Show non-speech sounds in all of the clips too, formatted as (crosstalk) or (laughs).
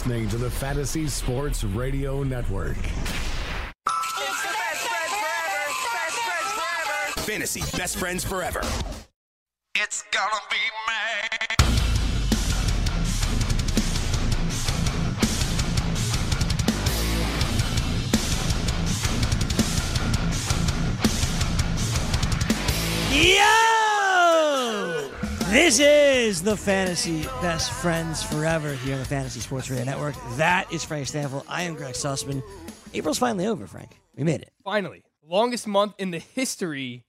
You're listening to the Fantasy Sports Radio Network. Fantasy Best Friends Forever. It's gonna be me. Yo! This is the Fantasy Best Friends Forever here on the Fantasy Sports Radio Network. That is Frank Stanfield. I am Greg Sussman. April's finally over, Frank. We made it. Finally, longest month in the history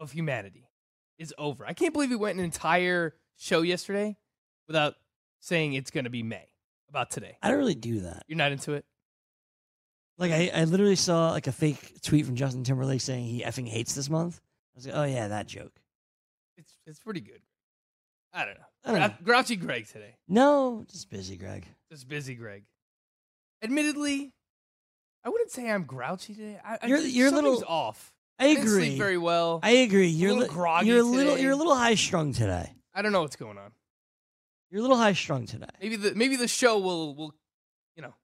of humanity is over. I can't believe we went an entire show yesterday without saying it's going to be May about today. I don't really do that. You're not into it? Like, I, I literally saw like a fake tweet from Justin Timberlake saying he effing hates this month. I was like, oh, yeah, that joke. It's it's pretty good. I don't know. I don't know. Grouchy Greg today. No, just busy, Greg. Just busy Greg. Admittedly, I wouldn't say I'm grouchy today. I, I You're- you're a little- off. I didn't agree. sleep very well. I agree. You're little li- groggy You're a little. today. You're a little high strung today. I don't know what's going on. You're a little high strung today. Maybe the maybe the show will will you know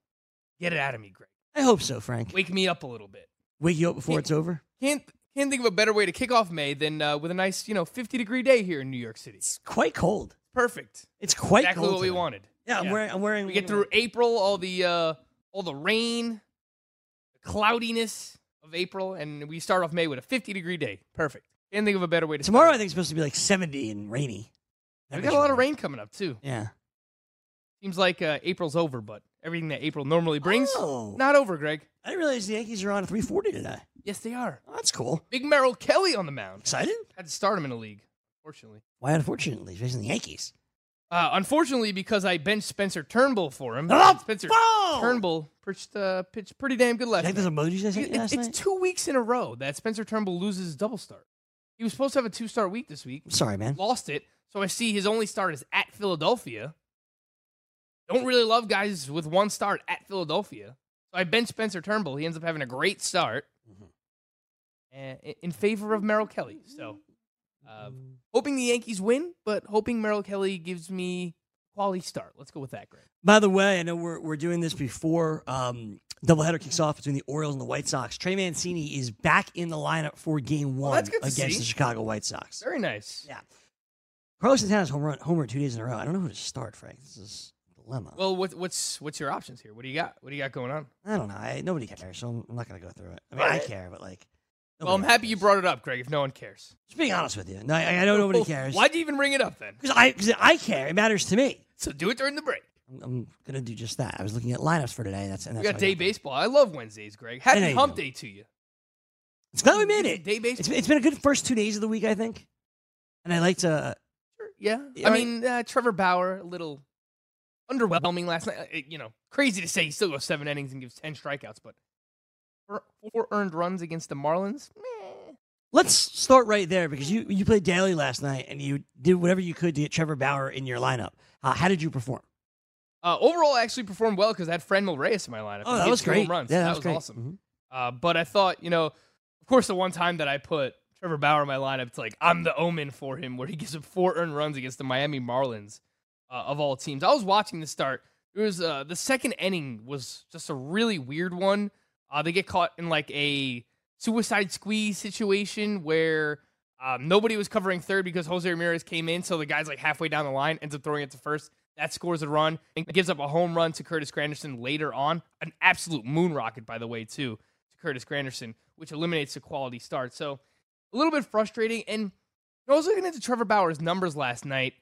get it out of me, Greg. I hope so, Frank. Wake me up a little bit. Wake you up before Yeah. it's over. Can't can't think of a better way to kick off May than uh, with a nice you know 50 degree day here in New York City. It's quite cold. Perfect. It's quite exactly cold what we today. wanted. Yeah, I'm wearing. I'm wearing. We get through April, all the uh, all the rain, the cloudiness of April, and we start off May with a 50 degree day. Perfect. Can't think of a better way to Tomorrow, I start. think it's supposed to be like 70 and rainy. we got a lot of rain coming up too. Yeah. Seems like uh, April's over, but everything that April normally brings, Oh. not over, Greg. I didn't realize the Yankees are on a 340 today. Yes, they are. Oh, that's cool. Big Merrill Kelly on the mound. Excited? Had to start him in the league, unfortunately. Why, unfortunately, facing the Yankees. Uh, unfortunately, because I benched Spencer Turnbull for him. Oh, Spencer whoa! Turnbull pitched, uh, pitched pretty damn good last night. emojis I sent It- last it's night? two weeks in a row that Spencer Turnbull loses his double start. He was supposed to have a two star week this week. Sorry, man. Lost it. So I see his only start is at Philadelphia. Don't really love guys with one start at Philadelphia. So I bench Spencer Turnbull. He ends up having a great start Mm-hmm. uh, in favor of Merrill Kelly. So uh, hoping the Yankees win, but hoping Merrill Kelly gives me quality start. Let's go with that, Greg. By the way, I know we're, we're doing this before um, doubleheader kicks off between the Orioles and the White Sox. Trey Mancini is back in the lineup for game one that's good to against see. the Chicago White Sox. Very nice. Yeah. Carlos Santana's home run, homer two days in a row. I don't know who to start, Frank. This is dilemma. Well, what, what's what's your options here? What do you got? What do you got going on? I don't know. I, nobody cares, so I'm, I'm not going to go through it. I mean, I care, but like. Well, I'm nobody happy you brought it up, Greg. If no one cares, Just being honest with you. No, I, I know nobody cares. Why'd you even bring it up then? Because I, cause I care. It matters to me. So do it during the break. I'm, I'm going to do just that. I was looking at lineups for today. That's, and We that's got what I day got. baseball. I love Wednesdays, Greg. I know Happy you hump day to you. It's glad we made it. Day baseball. It's, it's been a good first two days of the week, I think. And I like to. Yeah. Yeah, I right. mean, uh, Trevor Bauer, a little underwhelming last night. You know, crazy to say he still goes seven innings and gives 10 strikeouts, but four, earned runs against the Marlins. Meh. Let's start right there because you you played daily last night and you did whatever you could to get Trevor Bauer in your lineup. Uh, how did you perform? Uh, overall, I actually performed well because I had Fred Reyes in my lineup. Oh, that was great. Runs. Yeah, that that was was awesome. Uh, but I thought, you know, of course, the one time that I put Trevor Bauer in my lineup, it's like I'm the omen for him, where he gives up four earned runs against the Miami Marlins uh, of all teams. I was watching the start. It was uh, the second inning was just a really weird one. Uh, they get caught in like a suicide squeeze situation where um, nobody was covering third because Jose Ramirez came in, so the guy's like halfway down the line, ends up throwing it to first. That scores a run and gives up a home run to Curtis Granderson later on. An absolute moon rocket, by the way, too, to Curtis Granderson, which eliminates a quality start. So a little bit frustrating. And I was looking into Trevor Bauer's numbers last night.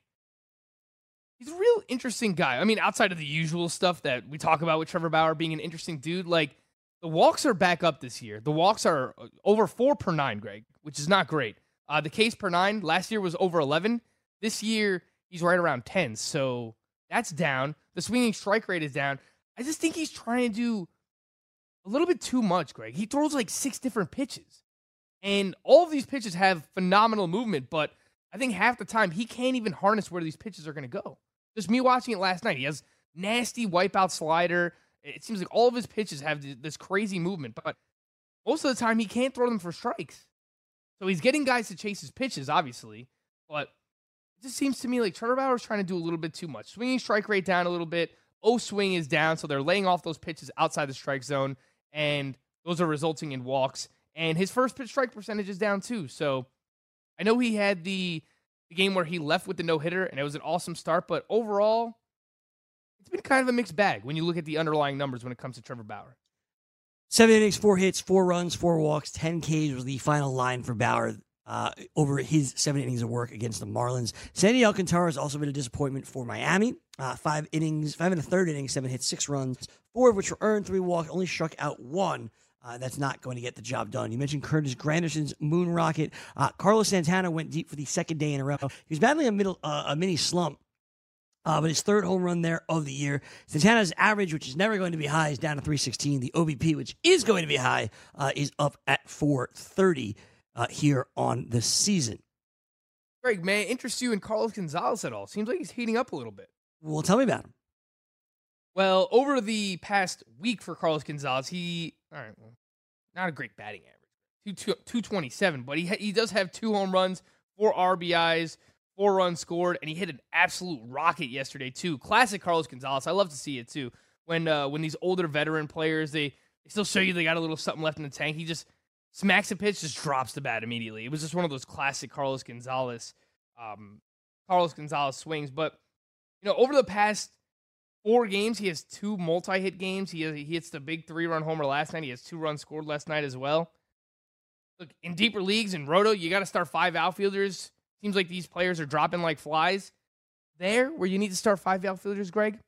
He's a real interesting guy. I mean, outside of the usual stuff that we talk about with Trevor Bauer being an interesting dude, like the walks are back up this year. The walks are uh, over four per nine, Greg, which is not great. Uh, the K's per nine last year was over 11. This year, he's right around 10. So that's down. the swinging strike rate is down. I just think he's trying to do a little bit too much, Greg. He throws like six different pitches. And all of these pitches have phenomenal movement, but I think half the time he can't even harness where these pitches are going to go. Just me watching it last night. He has nasty wipeout slider. It seems like all of his pitches have this crazy movement, but most of the time he can't throw them for strikes. So he's getting guys to chase his pitches, obviously, but it just seems to me like Trevor Bauer is trying to do a little bit too much. Swinging strike rate down a little bit. O swing is down, so they're laying off those pitches outside the strike zone, and those are resulting in walks. And his first pitch strike percentage is down too. So I know he had the the game where he left with the no hitter, and it was an awesome start. But overall, it's been kind of a mixed bag when you look at the underlying numbers when it comes to Trevor Bauer. Seven innings, four hits, four runs, four walks, 10 Ks was the final line for Bauer uh, over his seven innings of work against the Marlins. Sandy Alcantara has also been a disappointment for Miami. Uh, five innings, five and a third innings, seven hits, six runs, four of which were earned, three walks, only struck out one. Uh, that's not going to get the job done. You mentioned Curtis Granderson's moon rocket. Uh, Carlos Santana went deep for the second day in a row. He was battling a middle, uh, a mini slump uh, but his third home run there of the year. Santana's average, which is never going to be high, is down to 316. The OBP, which is going to be high, uh, is up at 430 uh, here on the season. Greg, may I interest you in Carlos Gonzalez at all? Seems like he's heating up a little bit. Well, tell me about him. Well, over the past week for Carlos Gonzalez, he all right, well, not a great batting average, two, two, 227, but he ha- he does have two home runs, four RBIs, four runs scored, and he hit an absolute rocket yesterday too. Classic Carlos Gonzalez. I love to see it too. When uh, when these older veteran players they, they still show you they got a little something left in the tank. He just smacks a pitch, just drops the bat immediately. It was just one of those classic Carlos Gonzalez, um, Carlos Gonzalez swings. But you know, over the past four games, he has two multi-hit games. He has, he hits the big three-run homer last night. He has two runs scored last night as well. Look, in deeper leagues in Roto, you got to start five outfielders Seems like these players are dropping like flies. There, where you need to start five outfielders, Greg,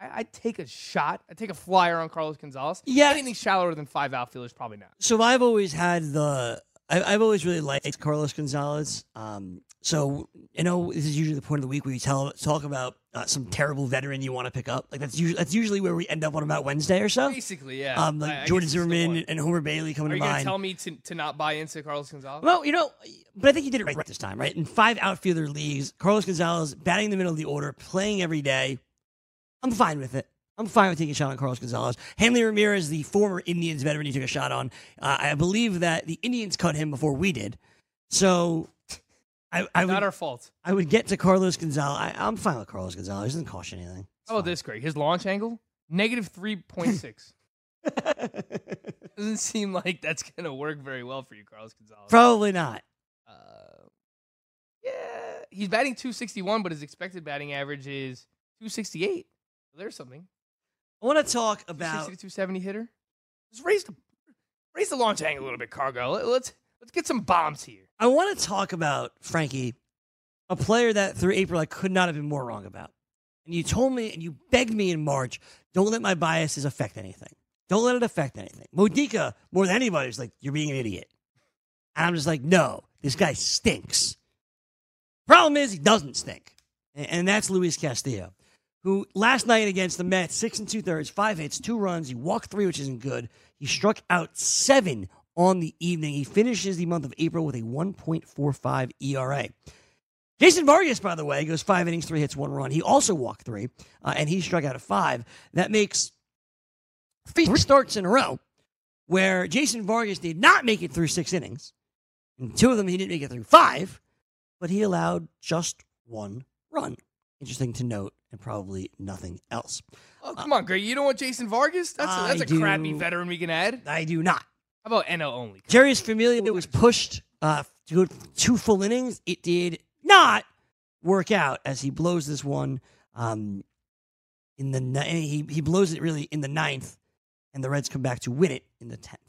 I, would take a shot. I'd take a flyer on Carlos Gonzalez. Yeah. Anything shallower than five outfielders, probably not. So I've always had the I, have always really liked Carlos Gonzalez. Um, so you know, this is usually the point of the week where you tell talk about uh, some terrible veteran you want to pick up. Like that's usually that's usually where we end up on about Wednesday or so. Basically, yeah. Um, like I, Jordan Zimmermann and Homer Bailey coming Are to you mind. Tell me to, to not buy into Carlos Gonzalez. Well, you know, but I think he did it right this time, right? In five outfielder leagues, Carlos Gonzalez batting in the middle of the order, playing every day. I'm fine with it. I'm fine with taking a shot on Carlos Gonzalez. Hanley Ramirez, the former Indians veteran, he took a shot on. Uh, I believe that the Indians cut him before we did. So I, I not would, our fault. I would get to Carlos Gonzalez. I, am fine with Carlos Gonzalez. He doesn't cost you anything. It's oh, this Greg. His launch angle negative three point six. (laughs) Doesn't seem like that's gonna work very well for you, Carlos Gonzalez. Probably not. Uh, yeah, he's batting 261, but his expected batting average is 268. So there's something. I want to talk about 270 hitter. Just raise the raise the launch angle a little bit, Cargo. Let's let's get some bombs here. I want to talk about Frankie, a player that through April I could not have been more wrong about. And you told me and you begged me in March, don't let my biases affect anything. Don't let it affect anything. Modica, more than anybody, is like, you're being an idiot. And I'm just like, no, this guy stinks. Problem is, he doesn't stink. And that's Luis Castillo who last night against the Mets, six and two thirds, five hits, two runs. He walked three, which isn't good. He struck out seven on the evening. He finishes the month of April with a 1.45 ERA. Jason Vargas, by the way, goes five innings, three hits, one run. He also walked three, uh, and he struck out a five. That makes three starts in a row where Jason Vargas did not make it through six innings. And two of them he didn't make it through five, but he allowed just one run. Interesting to note and probably nothing else. Oh, come uh, on, Greg. You don't want Jason Vargas? That's a, that's a do, crappy veteran we can add. I do not. How about NL only? Jeurys Familia that was pushed uh, to go two full innings. It did not work out as he blows this one um, in the he he blows it really in the ninth, and the Reds come back to win it in the tenth.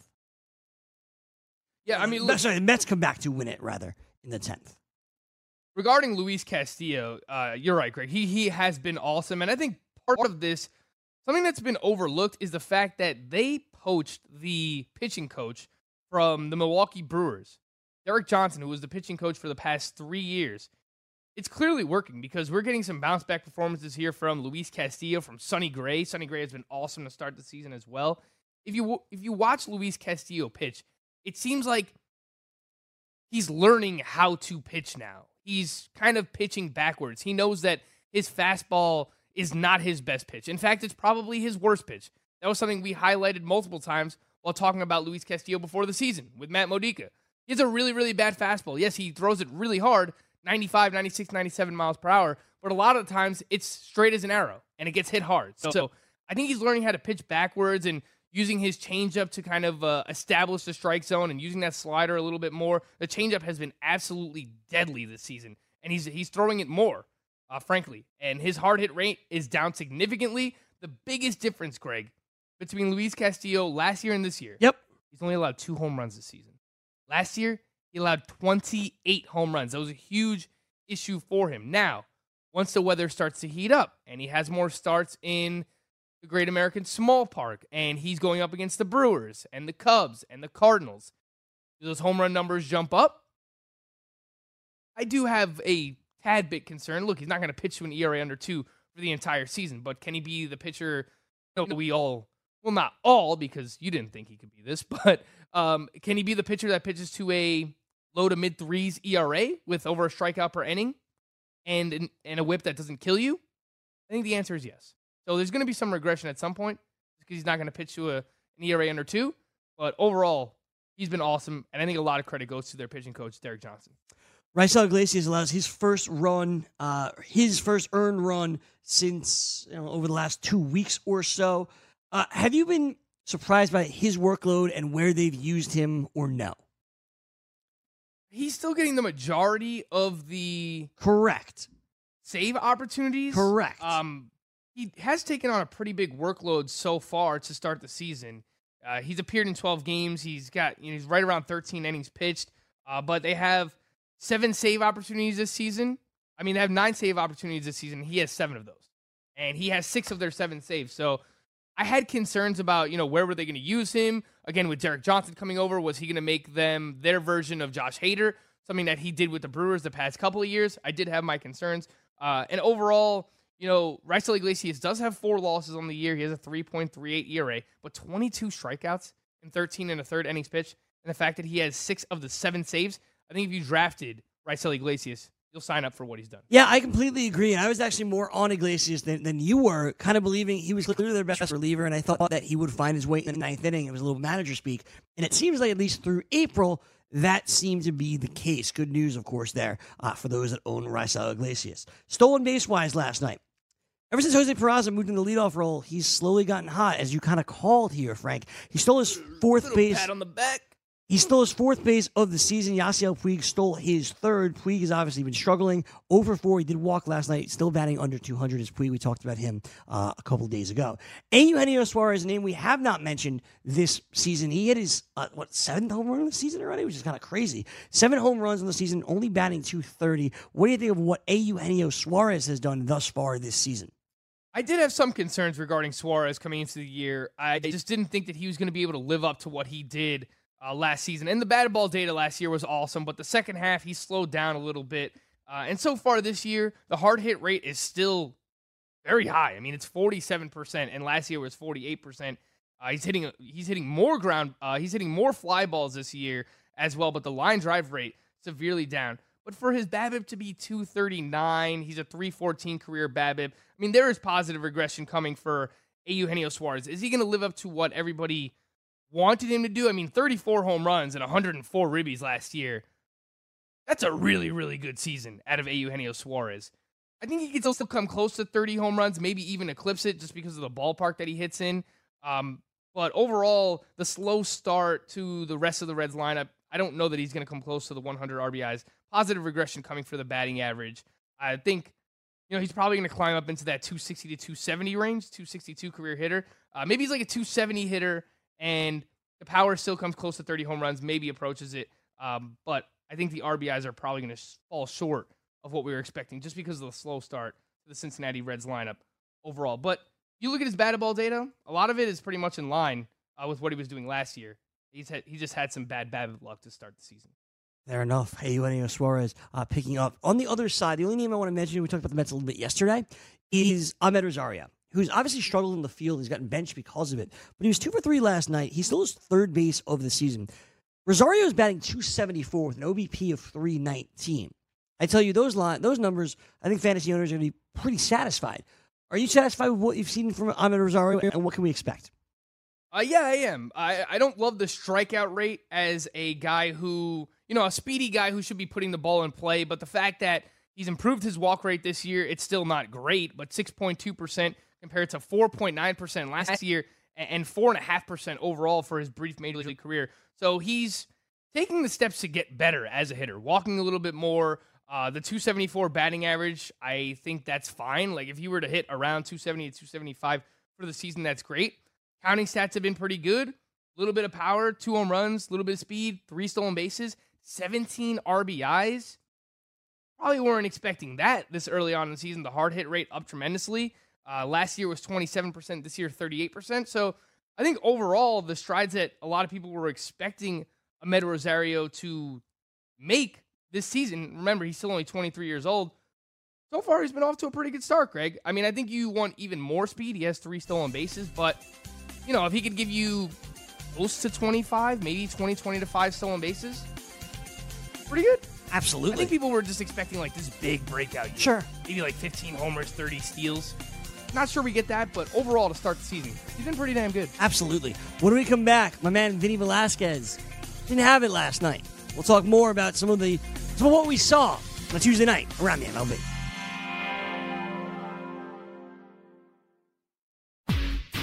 Yeah, I mean, look, sorry, the Mets come back to win it rather in the tenth regarding Luis Castillo, uh, you're right, Greg. He he has been awesome, and I think part of this, something that's been overlooked, is the fact that they poached the pitching coach from the Milwaukee Brewers, Derek Johnson, who was the pitching coach for the past three years. it's clearly working because we're getting some bounce back performances here from Luis Castillo, from Sonny Gray. Sonny Gray has been awesome to start the season as well. If you if you watch Luis Castillo pitch, it seems like he's learning how to pitch now. He's kind of pitching backwards. He knows that his fastball is not his best pitch. In fact, it's probably his worst pitch. That was something we highlighted multiple times while talking about Luis Castillo before the season with Matt Modica. He has a really, really bad fastball. Yes, he throws it really hard, 95, 96, 97 miles per hour, but a lot of the times it's straight as an arrow and it gets hit hard. So, so I think he's learning how to pitch backwards and using his changeup to kind of uh, establish the strike zone and using that slider a little bit more. The changeup has been absolutely deadly this season, and he's he's throwing it more, uh, frankly. And his hard hit rate is down significantly. The biggest difference, Greg, between Luis Castillo last year and this year. Yep. He's only allowed two home runs this season. Last year, he allowed 28 home runs. That was a huge issue for him. Now, once the weather starts to heat up and he has more starts in the Great American Small Park, and he's going up against the Brewers and the Cubs and the Cardinals. Do those home run numbers jump up? I do have a tad bit concern. Look, he's not going to pitch to an ERA under two for the entire season, but can he be the pitcher that we all, well, not all, because you didn't think he could be this, (laughs) but um, can he be the pitcher that pitches to a low to mid threes ERA with over a strikeout per inning and, and a whip that doesn't kill you? I think the answer is yes. So there's going to be some regression at some point because he's not going to pitch to a, an ERA under two. But overall, he's been awesome. And I think a lot of credit goes to their pitching coach, Derek Johnson. Raisel Iglesias allows his first run, uh, his first earned run since you know, over the last two weeks or so. Uh, have you been surprised by his workload and where they've used him or no? He's still getting the majority of the correct save opportunities. Correct. Um, he has taken on a pretty big workload so far to start the season. Uh, he's appeared in 12 games. He's got you know, he's right around 13 innings pitched. Uh, but they have seven save opportunities this season. I mean, they have nine save opportunities this season. He has seven of those, and he has six of their seven saves. So I had concerns about you know where were they going to use him again with Derek Johnson coming over. Was he going to make them their version of Josh Hader, something that he did with the Brewers the past couple of years? I did have my concerns, uh, and overall you know, Raisel Iglesias does have four losses on the year. He has a 3.38 ERA, but 22 strikeouts and 13 and a third innings pitch. And the fact that he has six of the seven saves, I think if you drafted Raisel Iglesias, you'll sign up for what he's done. Yeah, I completely agree. I was actually more on Iglesias than, than you were, kind of believing he was clearly their best reliever. And I thought that he would find his way in the ninth inning. It was a little manager speak. And it seems like at least through April, that seemed to be the case. Good news, of course, there uh, for those that own Raisel Iglesias. Stolen base wise last night. Ever since Jose Peraza moved into the leadoff role, he's slowly gotten hot, as you kind of called here, Frank. He stole his fourth base. Pat on the back. He stole his fourth base of the season. Yasiel Puig stole his third. Puig has obviously been struggling. Over four. He did walk last night. Still batting under 200 is Puig. We talked about him uh, a couple days ago. And Eugenio Suarez, a name we have not mentioned this season. He hit his, uh, what, seventh home run of the season already, which is kind of crazy. Seven home runs in the season, only batting 230. What do you think of what A. Eugenio Suarez has done thus far this season? I did have some concerns regarding Suarez coming into the year. I just didn't think that he was going to be able to live up to what he did uh, last season. And the batted ball data last year was awesome, but the second half he slowed down a little bit. Uh, and so far this year, the hard hit rate is still very high. I mean, it's 47%, and last year was 48%. Uh, he's hitting he's hitting more ground uh, he's hitting more fly balls this year as well, but the line drive rate severely down. But for his BABIP to be 239, he's a 314 career BABIP. I mean, there is positive regression coming for Eugenio Suarez. Is he going to live up to what everybody wanted him to do. I mean, 34 home runs and 104 ribbies last year. That's a really, really good season out of Eugenio Suarez. I think he could still come close to 30 home runs, maybe even eclipse it just because of the ballpark that he hits in. Um, but overall, the slow start to the rest of the Reds lineup, I don't know that he's going to come close to the 100 RBIs. Positive regression coming for the batting average. I think, you know, he's probably going to climb up into that 260 to 270 range, 262 career hitter. Uh, maybe he's like a 270 hitter and the power still comes close to 30 home runs, maybe approaches it. Um, but I think the RBIs are probably going to fall short of what we were expecting just because of the slow start to the Cincinnati Reds lineup overall. But you look at his batted ball data, a lot of it is pretty much in line uh, with what he was doing last year. He's had, he just had some bad bad luck to start the season. Fair enough. Hey, Eugenio Suarez uh, picking up. On the other side, the only name I want to mention, we talked about the Mets a little bit yesterday, is Amed Rosario, who's obviously struggled in the field. He's gotten benched because of it. But he was two for three last night. He still is third base of the season. Rosario is batting 274 with an OBP of 319. I tell you, those line, those numbers, I think fantasy owners are going to be pretty satisfied. Are you satisfied with what you've seen from Amed Rosario, and what can we expect? Uh, yeah, I am. I, I don't love the strikeout rate as a guy who, you know, a speedy guy who should be putting the ball in play. But the fact that he's improved his walk rate this year, it's still not great, but 6.2% compared to 4.9% last year and 4.5% overall for his brief major league career. So he's taking the steps to get better as a hitter, walking a little bit more. Uh, the 274 batting average, I think that's fine. Like if you were to hit around 270 to 275 for the season, that's great. Counting stats have been pretty good. A little bit of power, two home runs, a little bit of speed, three stolen bases, 17 RBIs. Probably weren't expecting that this early on in the season. The hard hit rate up tremendously. Uh, last year was 27%, this year 38%. So I think overall, the strides that a lot of people were expecting Amed Rosario to make this season, remember, he's still only 23 years old. So far, he's been off to a pretty good start, Greg. I mean, I think you want even more speed. He has three stolen bases, but you know, if he could give you close to 25, maybe 20, 20 to 5 stolen bases, pretty good. Absolutely. I think people were just expecting like this big breakout year. Sure. Maybe like 15 homers, 30 steals. Not sure we get that, but overall to start the season, he's been pretty damn good. Absolutely. When do we come back, my man Vinny Velasquez didn't have it last night. We'll talk more about some of the some of what we saw on Tuesday night around the MLB.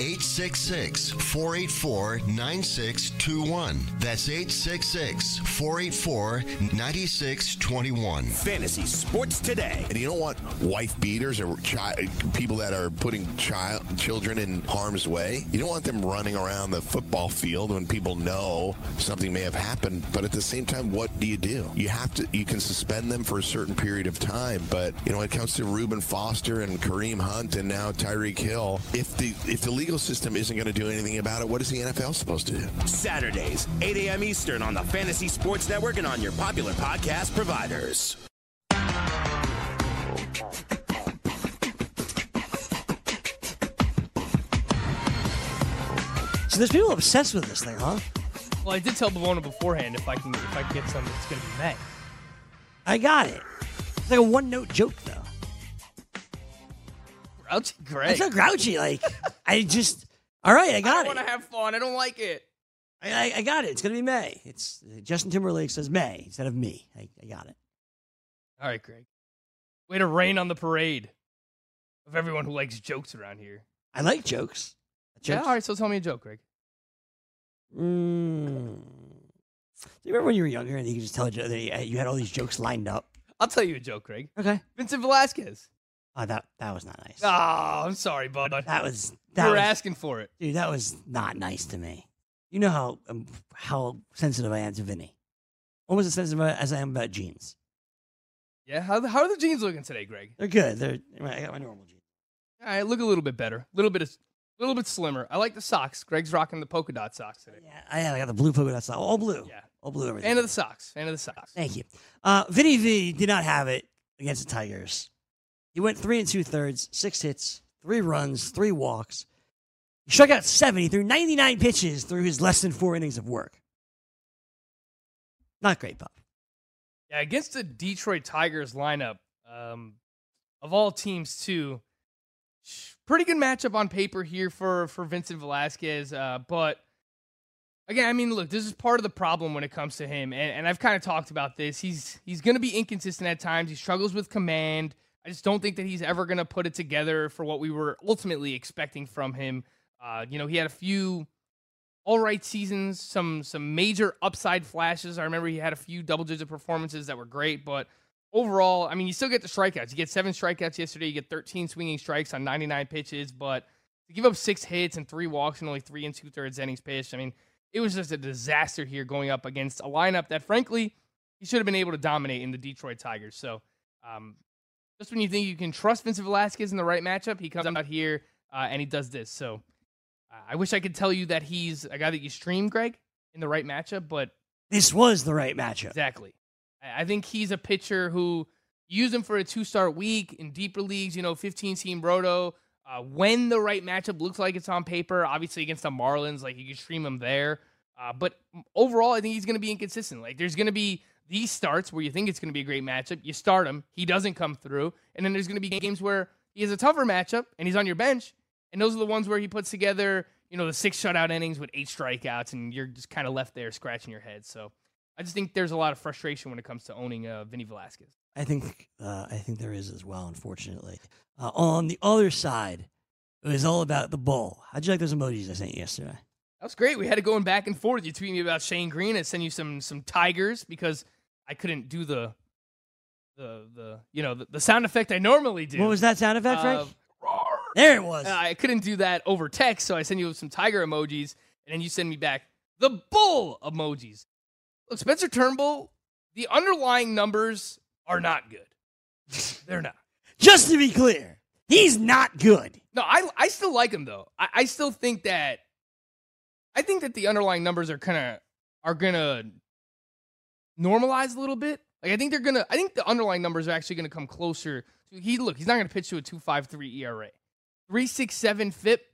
866 484 9621. That's 866 484 9621. Fantasy Sports Today. And you don't want wife beaters or chi- people that are putting child children in harm's way. You don't want them running around the football field when people know something may have happened. But at the same time, what do you do? You have to. You can suspend them for a certain period of time. But you know, when it comes to Reuben Foster and Kareem Hunt and now Tyreek Hill, if the if the legal system isn't going to do anything about it, what is the NFL supposed to do? Saturdays, 8 a.m. Eastern on the Fantasy Sports Network and on your popular podcast providers. So there's people obsessed with this thing, huh? Well, I did tell Bavona beforehand if I can if I can get some, it's going to be May. I got it. It's like a one note joke, though. Grouchy Greg. It's not grouchy. Like, I just, all right, I got it. I don't it. want to have fun. I don't like it. I, I, I got it. It's going to be May. It's Justin Timberlake says May instead of me. I, I got it. All right, Greg. Way to rain on the parade of everyone who likes jokes around here. I like jokes. Yeah, all right, so tell me a joke, Greg. Mm. Do you remember when you were younger and you could just tell a joke that you- you had all these jokes lined up? I'll tell you a joke, Greg. Okay. Vincent Velasquez. Oh, that that was not nice. Oh, I'm sorry, bud. That was you that were was, asking for it. dude. That was not nice to me. You know how um, how sensitive I am to Vinny. Almost as sensitive as I am about jeans. Yeah, how, how are the jeans looking today, Greg? They're good. They're I got my normal jeans. All right, look a little bit better. A little bit of little bit slimmer. I like the socks. Greg's rocking the polka dot socks today. Yeah, I, I got the blue polka dots, all blue. Yeah. all blue. Everything. Fan of the socks. Fan of the socks. Thank you. Uh, Vinny V did not have it against the Tigers. He went three and two thirds, six hits, three runs, three walks. He struck out 70 through 99 pitches through his less than four innings of work. Not great, Bob. Yeah, against the Detroit Tigers lineup, um, of all teams, too. Pretty good matchup on paper here for for Vincent Velasquez, uh, but again, I mean, look, this is part of the problem when it comes to him, and, and I've kind of talked about this. He's he's going to be inconsistent at times. He struggles with command. I just don't think that he's ever going to put it together for what we were ultimately expecting from him. Uh, you know, he had a few all right seasons, some some major upside flashes. I remember he had a few double digit performances that were great, but overall, I mean, you still get the strikeouts. You get seven strikeouts yesterday. You get 13 swinging strikes on 99 pitches, but to give up six hits and three walks and only three and two thirds innings pitched, I mean, it was just a disaster here going up against a lineup that, frankly, he should have been able to dominate in the Detroit Tigers. So, um, just when you think you can trust Vincent Velasquez in the right matchup, he comes out here uh, and he does this. So, uh, I wish I could tell you that he's a guy that you stream, Greg, in the right matchup, but This was the right matchup. Exactly. I I think he's a pitcher who use him for a two start week in deeper leagues, you know, 15 team roto. Uh, when the right matchup looks like it's on paper, obviously against the Marlins, like you can stream him there. Uh, but overall, I think he's going to be inconsistent. Like there's going to be these starts where you think it's going to be a great matchup. You start him, he doesn't come through. And then there's going to be games where he has a tougher matchup and he's on your bench. And those are the ones where he puts together, you know, the six shutout innings with eight strikeouts and you're just kind of left there scratching your head. So I just think there's a lot of frustration when it comes to owning uh, Vinny Velasquez. I think uh, I think there is as well, unfortunately. Uh, on the other side, it was all about the bull. How'd you like those emojis I sent you yesterday? That was great. We had it going back and forth. You tweeted me about Shane Greene. I sent you some some tigers because I couldn't do the the the you know the, the sound effect I normally do. What was that sound effect, Frank? Uh, there it was. I couldn't do that over text, so I sent you some tiger emojis, and then you send me back the bull emojis. Look, Spencer Turnbull, the underlying numbers are not good. (laughs) They're not. Just to be clear, he's not good. No, I I still like him though. I, I still think that I think that the underlying numbers are kind of are gonna normalize a little bit. Like I think they're gonna. I think the underlying numbers are actually gonna come closer. He look. He's not gonna pitch to a two five three ERA, three six seven FIP.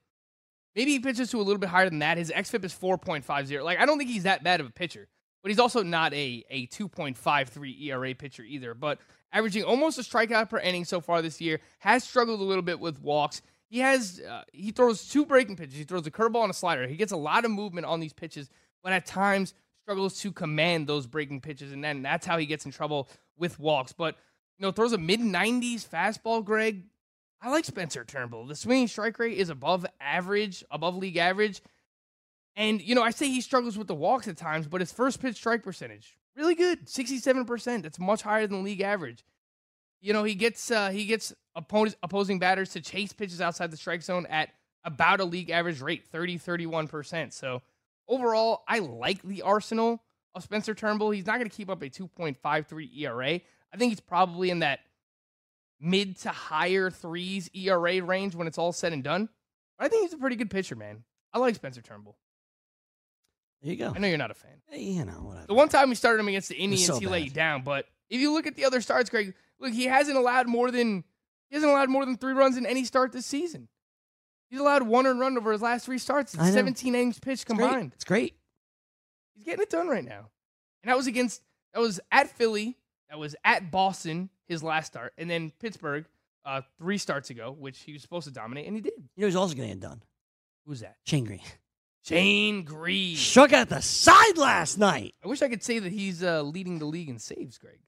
Maybe he pitches to a little bit higher than that. His xFIP is four point five zero. Like I don't think he's that bad of a pitcher, but he's also not a a two point five three ERA pitcher either. But averaging almost a strikeout per inning so far this year. Has struggled a little bit with walks. He has uh, he throws two breaking pitches. He throws a curveball and a slider. He gets a lot of movement on these pitches, but at times struggles to command those breaking pitches, and then that's how he gets in trouble with walks. But you know, throws a mid nineties fastball. Greg, I like Spencer Turnbull. The swinging strike rate is above average, above league average. And, you know, I say he struggles with the walks at times, but his first pitch strike percentage, really good. 67%. That's much higher than league average. You know, he gets uh, he gets opponents, opposing batters to chase pitches outside the strike zone at about a league average rate, 30, 31%. So overall, I like the arsenal of Spencer Turnbull. He's not going to keep up a 2.53 ERA. I think he's probably in that mid to higher threes ERA range when it's all said and done. But I think he's a pretty good pitcher, man. I like Spencer Turnbull. There you go. I know you're not a fan. Hey, you know, whatever. The one time we started him against the Indians, so he let bad. you down. But if you look at the other starts, Greg, look, he hasn't allowed more than he hasn't allowed more than three runs in any start this season. He's allowed one earned run over his last three starts. It's 17 innings pitched combined. It's great. He's getting it done right now. And that was against that was at Philly, that was at Boston, his last start, and then Pittsburgh, uh, three starts ago, which he was supposed to dominate, and he did. You know who's also going to get done? Who's that? Shane Greene. Shane Greene. Struck out the side last night. I wish I could say that he's uh, leading the league in saves, Greg.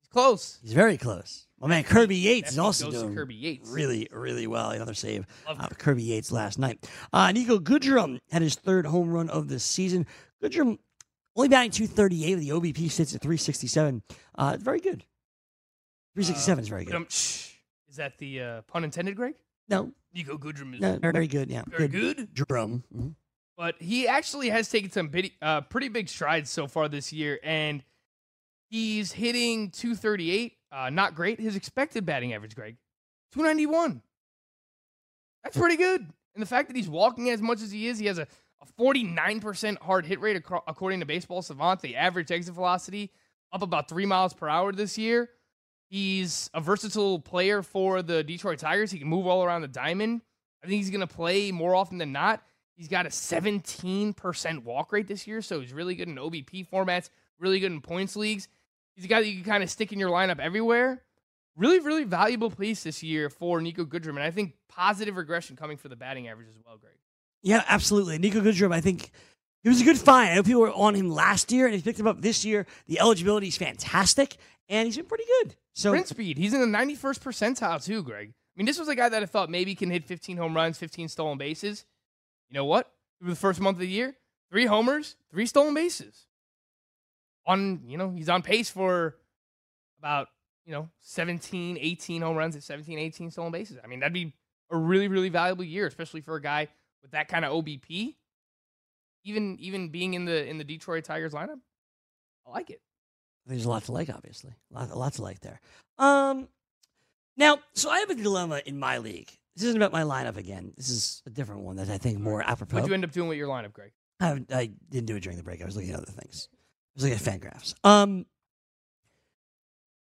He's close. He's very close. My man Kirby Yates is also doing Kirby Yates. really, really well. Another save. Uh, Kirby Yates last night. Uh, Niko Goodrum had his third home run of the season. Goodrum only batting 238 with the OBP sits at 367. Uh, very good. 367 is very good. Is that the uh, pun intended, Greg? No, Niko Goodrum is no, very good. Yeah, very good. Drum. Mhm. but he actually has taken some bitty, uh, pretty big strides so far this year, and he's hitting 238. Uh, not great. His expected batting average, Greg, 291. That's pretty good. And the fact that he's walking as much as he is, he has a, a 49% hard hit rate according to Baseball Savant. The average exit velocity up about three miles per hour this year. He's a versatile player for the Detroit Tigers. He can move all around the diamond. I think he's going to play more often than not. He's got a 17% walk rate this year, so he's really good in OBP formats, really good in points leagues. He's a guy that you can kind of stick in your lineup everywhere. Really, really valuable piece this year for Niko Goodrum, and I think positive regression coming for the batting average as well, Greg. Yeah, absolutely. Niko Goodrum, I think he was a good find. I know people were on him last year, and he picked him up this year. The eligibility is fantastic, and he's been pretty good. So Sprint speed, he's in the 91st percentile too, Greg. I mean, this was a guy that I thought maybe can hit 15 home runs, 15 stolen bases. You know what? Through the first month of the year, three homers, three stolen bases. On, you know, he's on pace for about, you know, 17, 18 home runs at 17, 18 stolen bases. I mean, that'd be a really, really valuable year, especially for a guy with that kind of OBP. Even even being in the in the Detroit Tigers lineup, I like it. There's a lot to like, obviously. A lot, a lot to like there. Um, now, so I have a dilemma in my league. This isn't about my lineup again. This is a different one that I think more apropos. What'd you end up doing with your lineup, Greg? I, I didn't do it during the break. I was looking at other things. Was looking at FanGraphs. Um,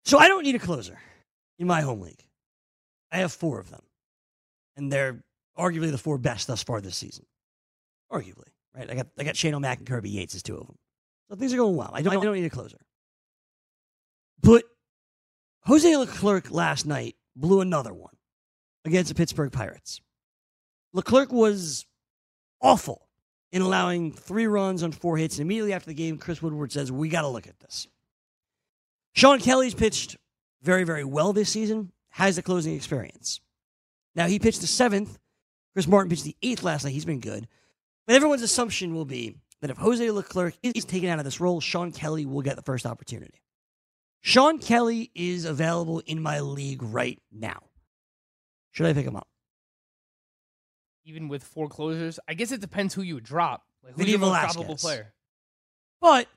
so I don't need a closer in my home league. I have four of them, and they're arguably the four best thus far this season. Arguably, right? I got I got Shane O'Mac and Kirby Yates as two of them. So things are going well. I don't I don't need a closer. But Jose Leclerc last night blew another one against the Pittsburgh Pirates. Leclerc was awful in allowing three runs on four hits. And immediately after the game, Chris Woodward says, We got to look at this. Shawn Kelley's pitched very, very well this season, has the closing experience. Now, he pitched the seventh. Chris Martin pitched the eighth last night. He's been good. But everyone's assumption will be that if Jose Leclerc is taken out of this role, Shawn Kelley will get the first opportunity. Shawn Kelley is available in my league right now. Should I pick him up? Even with four closers. I guess it depends who you would drop. Like who's your most Velasquez. probable player? But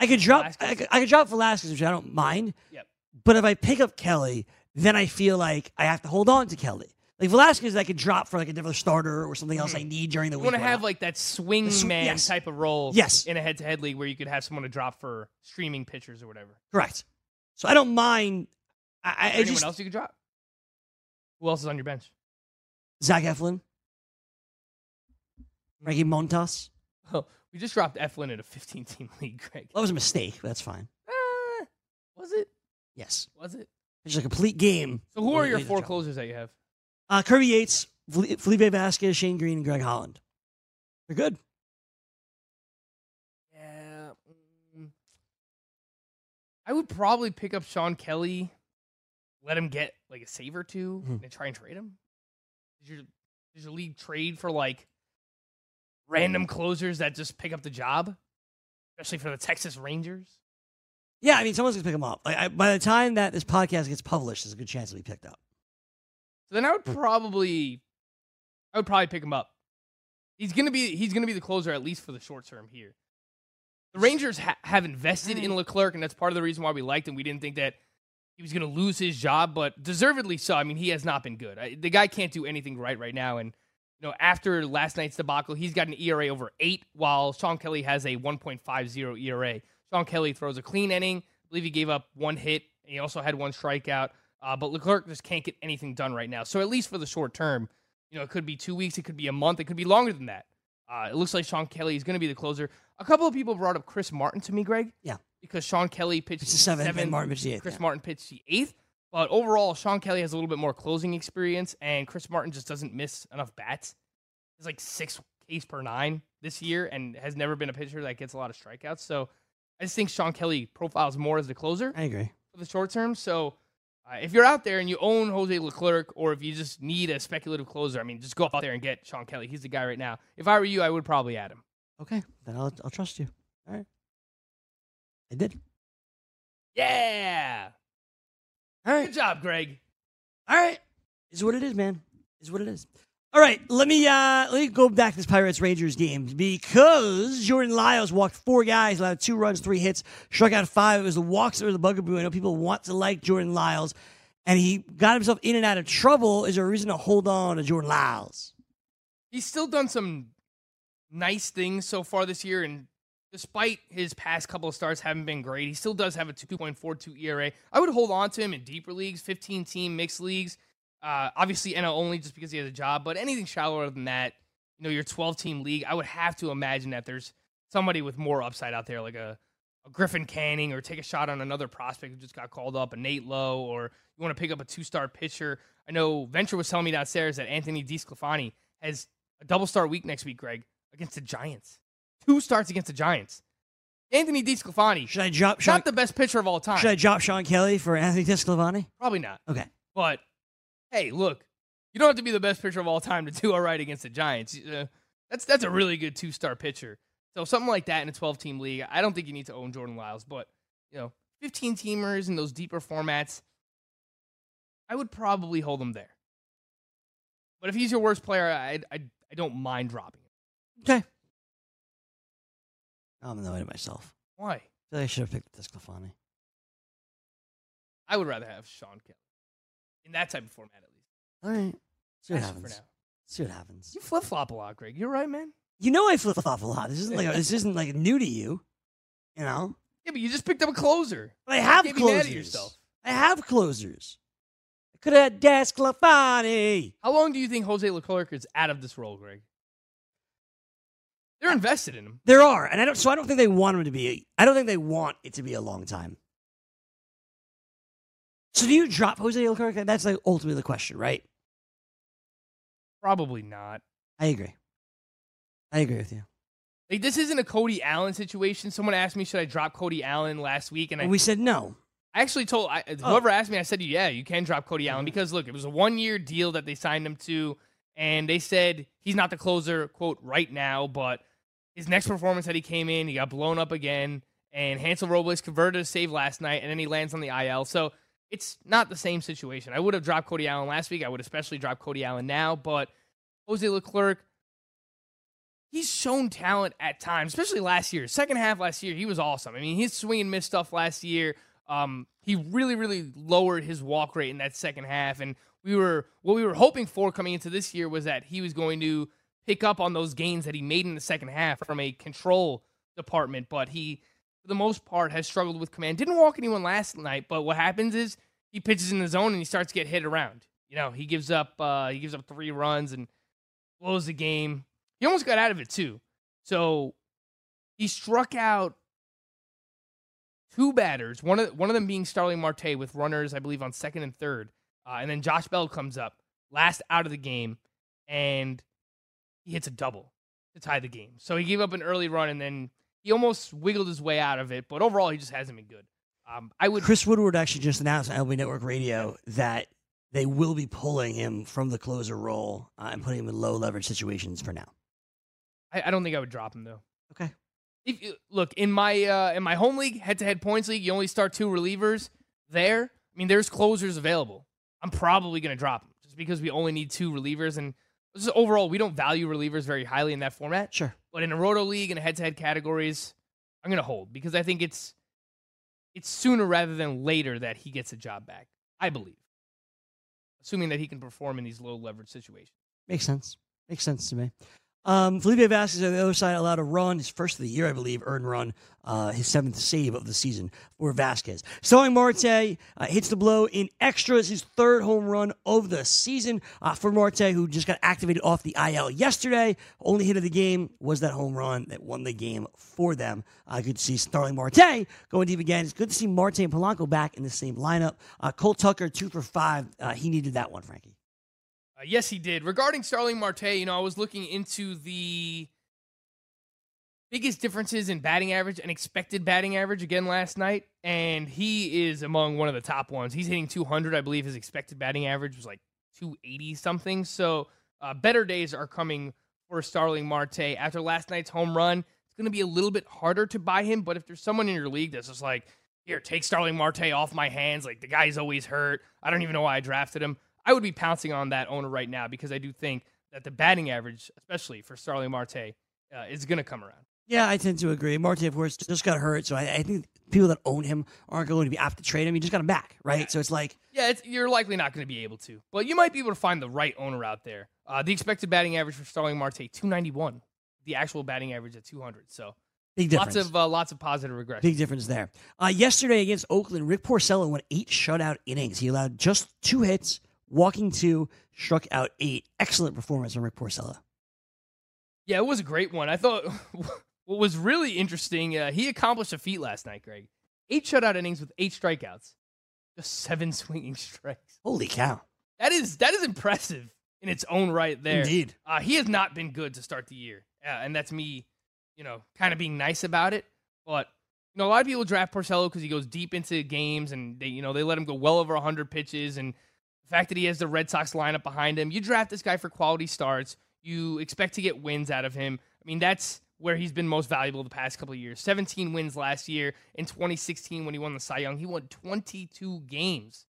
I could drop Velasquez? I could, I could drop Velasquez, which I don't mind. Yep. But if I pick up Kelley, then I feel like I have to hold on to Kelley. Like Velasquez, I could drop for like a different starter or something else I hmm. need during the You week. want to have like that swing sw- man yes. type of role Yes. in a head to head league where you could have someone to drop for streaming pitchers or whatever. correct. So I don't mind. I, I, I Anyone just else you could drop? Who else is on your bench? Zach Eflin, Reggie Montas. Oh, we just dropped Eflin in a 15 team (laughs) league, Greg. That was a mistake. That's fine. Uh, was it? Yes, Was it? it's a complete game. So who are your four closers that you have? Uh, Kirby Yates, Felipe Vasquez, Shane Greene, and Greg Holland. They're good. Yeah. mm, I would probably pick up Shawn Kelley, let him get like a save or 2 Mhm. and try and trade him. Does your, does your league trade for like random closers that just pick up the job? Especially for the Texas Rangers? Yeah, I mean, someone's gonna pick him up. Like, I, by the time that this podcast gets published, there's a good chance it'll be picked up. So then I would probably I would probably pick him up. He's gonna be he's gonna be the closer at least for the short term here. The Rangers ha- have invested in mm. Leclerc, and that's part of the reason why we liked him. We didn't think that he was gonna lose his job, but deservedly so. I mean, he has not been good. I, the guy can't do anything right right now, and you know after last night's debacle, he's got an ERA over eight, while Shawn Kelley has a 1.50 ERA. Shawn Kelley throws a clean inning. I believe he gave up one hit. And he also had one strikeout. Uh, but Leclerc just can't get anything done right now. So at least for the short term, you know, it could be two weeks, it could be a month, it could be longer than that. Uh, it looks like Shawn Kelley is going to be the closer. A couple of people brought up Chris Martin to me, Greg. Yeah. Because Shawn Kelley pitched It's the seventh, and Martin pitched the eighth. Chris yeah. Martin pitched the eighth. But overall, Shawn Kelley has a little bit more closing experience, and Chris Martin just doesn't miss enough bats. He's like six Ks per nine this year, and has never been a pitcher that gets a lot of strikeouts. So I just think Shawn Kelley profiles more as the closer I agree. for the short term. So uh, if you're out there and you own Jose Leclerc, or if you just need a speculative closer, I mean, just go out there and get Shawn Kelley. He's the guy right now. If I were you, I would probably add him. Okay, then I'll, I'll trust you. All right. I did. Yeah. All right. Good job, Greg. All right. Is what it is, man. Is what it is. All right, let me uh let me go back to this Pirates Rangers game because Jordan Lyles walked four guys, allowed two runs, three hits, struck out five. It was the walks that were the bugaboo. I know people want to like Jordan Lyles, and he got himself in and out of trouble. Is there a reason to hold on to Jordan Lyles? he's still done some nice things so far this year, and despite his past couple of starts haven't been great, he still does have a 2.42 ERA. I would hold on to him in deeper leagues, 15 team mixed leagues. Uh, obviously, NL only just because he has a job, but anything shallower than that, you know, your 12 team league, I would have to imagine that there's somebody with more upside out there, like a, a Griffin Canning, or take a shot on another prospect who just got called up, a Nate Lowe, or you want to pick up a two star pitcher. I know Venture was telling me downstairs that Anthony DeSclafani has a double star week next week, Greg, against the Giants. Two starts against the Giants. Anthony DeSclafani, Should I drop Shawn? not the best pitcher of all time. should I drop Shawn Kelley for Anthony DeSclafani? Probably not. Okay. But hey, look, you don't have to be the best pitcher of all time to do all right against the Giants. Uh, that's that's a really good two star pitcher. So something like that in a 12 team league, I don't think you need to own Jordan Lyles, but you know, 15 teamers in those deeper formats, I would probably hold him there. But if he's your worst player, I I, I don't mind dropping him. Okay. I'm annoyed at myself. Why? I feel like I should have picked Desclafani. I would rather have Shawn Kelley in that type of format at least. All right. See what That's happens. now. See what happens. You flip flop a lot, Greg. You're right, man. You know I flip flop a lot. This isn't like this isn't like new to you. You know. Yeah, but you just picked up a closer. But I have Can't be mad at closers. yourself. I have closers. I could have had Desclafani. How long do you think Jose Leclerc is out of this role, Greg? They're invested in him. There are, and I don't. So I don't think they want him to be. I don't think they want it to be a long time. So do you drop Jose Leclerc? That's like ultimately the question, right? Probably not. I agree. I agree with you. Like this isn't a Cody Allen situation. Someone asked me should I drop Cody Allen last week, and I, we said no. I actually told I, Oh. whoever asked me, I said yeah, you can drop Cody Mm-hmm. Allen because look, it was a one year deal that they signed him to, and they said he's not the closer quote right now, but his next performance that he came in, he got blown up again, and Hansel Robles converted a save last night, and then he lands on the IL. So it's not the same situation. I would have dropped Cody Allen last week. I would especially drop Cody Allen now, but Jose Leclerc, he's shown talent at times, especially last year. Second half last year, he was awesome. I mean, his swing and miss stuff last year. Um, he really, really lowered his walk rate in that second half, and we were what we were hoping for coming into this year was that he was going to pick up on those gains that he made in the second half from a control department. But he, for the most part, has struggled with command. Didn't walk anyone last night, but what happens is he pitches in the zone and he starts to get hit around. You know, he gives up uh, he gives up three runs and blows the game. He almost got out of it too. So he struck out two batters. One of one of them being Starling Marte with runners, I believe, on second and third. Uh, and then Josh Bell comes up last out of the game, and he hits a double to tie the game. So he gave up an early run, and then he almost wiggled his way out of it. But overall, he just hasn't been good. Um, I would Chris Woodward actually just announced on LB Network Radio that they will be pulling him from the closer role uh, and putting him in low leverage situations for now. I, I don't think I would drop him though. Okay. If you, look in my uh, in my home league, head to head points league, you only start two relievers. There, I mean, there's closers available. I'm probably going to drop him just because we only need two relievers, and just overall, we don't value relievers very highly in that format. Sure. But in a roto league and head to head categories, I'm going to hold because I think it's it's sooner rather than later that he gets a job back. I believe, assuming that he can perform in these low leverage situations. Makes sense. Makes sense to me. Um, Felipe Vazquez on the other side allowed a run, his first of the year, I believe, earned run, uh, his seventh save of the season for Vazquez. Starling Marte uh, hits the blow in extras, his third home run of the season uh, for Marte, who just got activated off the IL yesterday. Only hit of the game was that home run that won the game for them. Uh, good to see Starling Marte going deep again. It's good to see Marte and Polanco back in the same lineup. Uh, Cole Tucker, two for five. Uh, he needed that one, Frankie. Uh, yes, he did. Regarding Starling Marte, you know, I was looking into the biggest differences in batting average and expected batting average again last night, and he is among one of the top ones. He's hitting 200, I believe. His expected batting average was like 280 something. So uh, better days are coming for Starling Marte. After last night's home run, it's going to be a little bit harder to buy him. But if there's someone in your league that's just like, here, take Starling Marte off my hands. Like the guy's always hurt. I don't even know why I drafted him. I would be pouncing on that owner right now because I do think that the batting average, especially for Starling Marte, uh, is going to come around. Yeah, I tend to agree. Marte, of course, just got hurt, so I, I think people that own him aren't going to be apt to trade him. You just got him back, right? So it's like, Yeah, it's, you're likely not going to be able to, but you might be able to find the right owner out there. Uh, the expected batting average for Starling Marte 291, the actual batting average at 200. So big difference. lots of uh, lots of positive regression. Big difference there. Uh, yesterday against Oakland, Rick Porcello went eight shutout innings. He allowed just two hits, walking two, struck out eight. Excellent performance from Rick Porcello. Yeah, it was a great one. I thought (laughs) what was really interesting, uh, he accomplished a feat last night, Greg. Eight shutout innings with eight strikeouts, just seven (laughs) swinging strikes. Holy cow! That is that is impressive in its own right. There, Indeed. Uh, he has not been good to start the year, uh, and that's me, you know, kind of being nice about it. But you know, a lot of people draft Porcello because he goes deep into games, and they, you know, they let him go well over hundred pitches, and the fact that he has the Red Sox lineup behind him. You draft this guy for quality starts. You expect to get wins out of him. I mean, that's where he's been most valuable the past couple of years. 17 wins last year. In 2016, when he won the Cy Young, he won 22 games.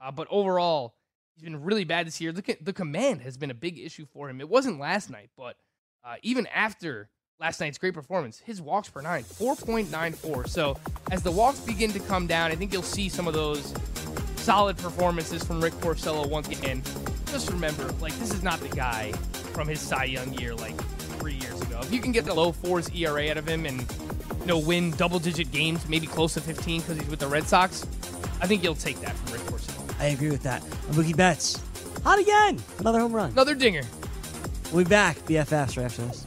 Uh, but overall, he's been really bad this year. The, the command has been a big issue for him. It wasn't last night, but uh, even after last night's great performance, his walks per nine, 4.94. So as the walks begin to come down, I think you'll see some of those solid performances from Rick Porcello once again. Just remember, like, this is not the guy from his Cy Young year, like, three years ago. If you can get the low fours ERA out of him and, you know, win double digit games, maybe close to 15 because he's with the Red Sox, I think you'll take that from Rick Porcello. I agree with that. And Mookie Betts, hot again. Another home run. Another dinger. We'll be back. BFFs right after this.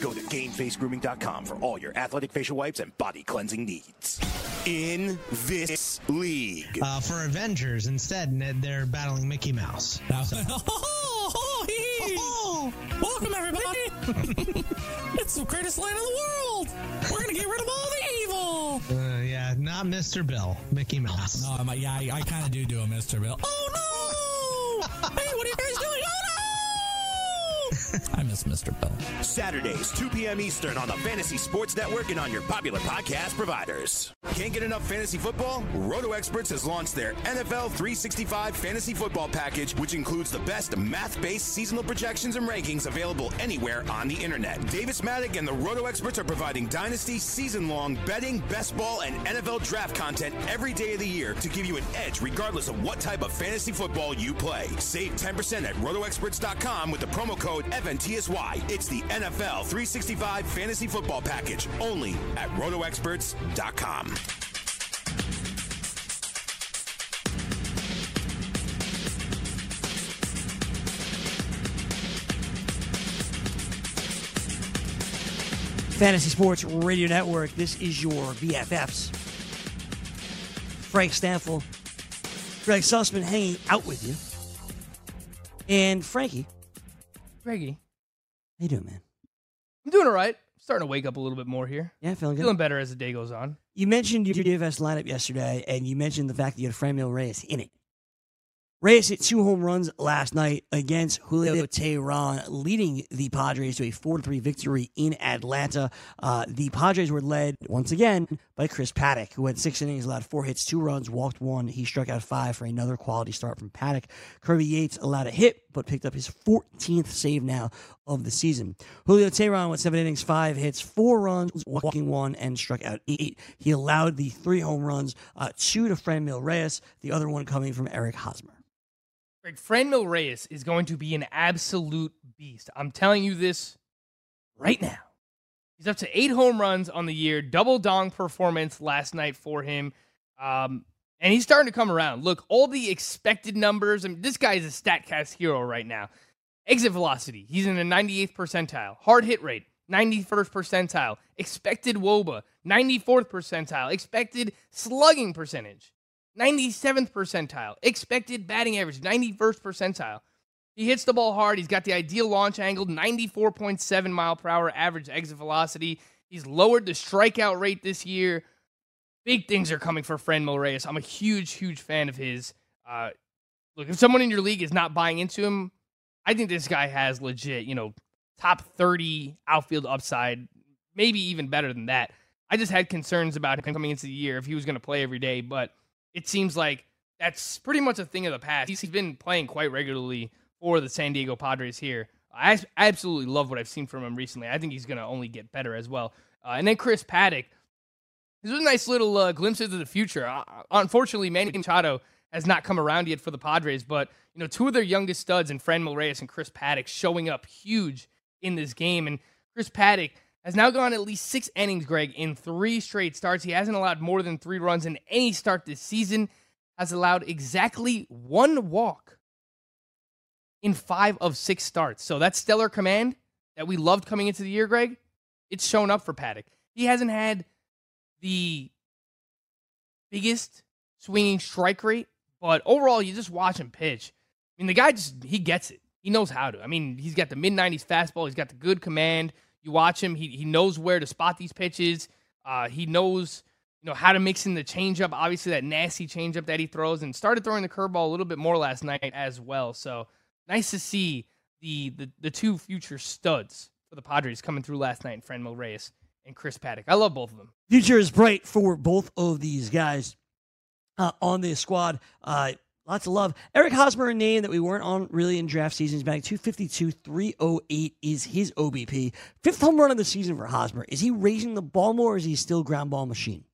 Go to GameFaceGrooming.com for all your athletic facial wipes and body cleansing needs. In this league. Uh, for Avengers, instead, Ned, they're battling Mickey Mouse. (laughs) (laughs) Welcome, everybody! (laughs) it's the greatest land in the world! We're gonna get rid of all the evil! Uh, yeah, not Mr. Bill, Mickey Mouse. No, I'm, yeah, I, I kind of do do a Mr. Bill. Oh no! hey, what are you guys doing? Oh no! I miss Mr. Bill. Saturdays, 2 p.m. Eastern on the Fantasy Sports Network and on your popular podcast providers. Can't get enough fantasy football? Roto Experts has launched their NFL 365 fantasy football package, which includes the best math-based seasonal projections and rankings available anywhere on the internet. Davis Maddock and the Roto Experts are providing dynasty, season-long betting, best ball, and NFL draft content every day of the year to give you an edge regardless of what type of fantasy football you play. Save 10% at rotoexperts.com with the promo code FNTSY. It's the NFL 365 fantasy football package only at rotoexperts.com. Fantasy Sports Radio Network. This is your BFFs. Frank Stampfl, Greg Sussman hanging out with you. And Frankie, Greggy, how you doing, man? I'm doing all right. Starting to wake up a little bit more here. Yeah, feeling good. Feeling better as the day goes on. You mentioned your DFS lineup yesterday, and you mentioned the fact that you had Franmil Reyes in it. Reyes hit two home runs last night against Julio Teheran, leading the Padres to a 4 3 victory in Atlanta. Uh, the Padres were led once again by Chris Paddack, who had six innings, allowed four hits, two runs, walked one. He struck out five for another quality start from Paddack. Kirby Yates allowed a hit, but picked up his 14th save now of the season. Julio Teheran went seven innings, five hits, four runs, walking one, and struck out eight. He allowed the three home runs, uh, two to Franmil Reyes, the other one coming from Eric Hosmer. Greg, Franmil Reyes is going to be an absolute beast. I'm telling you this right now. He's up to eight home runs on the year, double dong performance last night for him. Um, and he's starting to come around. Look, all the expected numbers. I mean, this guy is a StatCast hero right now. Exit velocity, he's in the 98th percentile. Hard hit rate, 91st percentile. Expected WOBA, 94th percentile. Expected slugging percentage, 97th percentile. Expected batting average, 91st percentile. He hits the ball hard. He's got the ideal launch angle, 94.7 mile per hour average exit velocity. He's lowered the strikeout rate this year. Big things are coming for Franmil Reyes. I'm a huge, huge fan of his. Uh, look, if someone in your league is not buying into him, I think this guy has legit, you know, top 30 outfield upside, maybe even better than that. I just had concerns about him coming into the year if he was going to play every day, but it seems like that's pretty much a thing of the past. He's been playing quite regularly for the San Diego Padres here. I absolutely love what I've seen from him recently. I think he's going to only get better as well. Uh, and then Chris Paddack. This was a nice little uh, glimpse into the future. Uh, unfortunately, Manny Machado has not come around yet for the Padres, but you know, two of their youngest studs, and Franmil Reyes and Chris Paddack, showing up huge in this game. And Chris Paddack has now gone at least six innings, Greg, in three straight starts. He hasn't allowed more than three runs in any start this season. Has allowed exactly one walk in five of six starts. So that stellar command that we loved coming into the year, Greg, it's shown up for Paddack. He hasn't had the biggest swinging strike rate, but overall, you just watch him pitch. I mean, the guy just, he gets it. He knows how to. I mean, he's got the mid 90s fastball, he's got the good command. You watch him, he, he knows where to spot these pitches. Uh, he knows you know how to mix in the changeup. Obviously, that nasty changeup that he throws, and started throwing the curveball a little bit more last night as well. So nice to see the, the the two future studs for the Padres coming through last night, in Franmil Reyes and Chris Paddack. I love both of them. Future is bright for both of these guys uh, on the squad. Uh, lots of love. Eric Hosmer, a name that we weren't on really in draft season. He's batting 252, 308 is his OBP. Fifth home run of the season for Hosmer. Is he raising the ball more or is he still ground ball machine?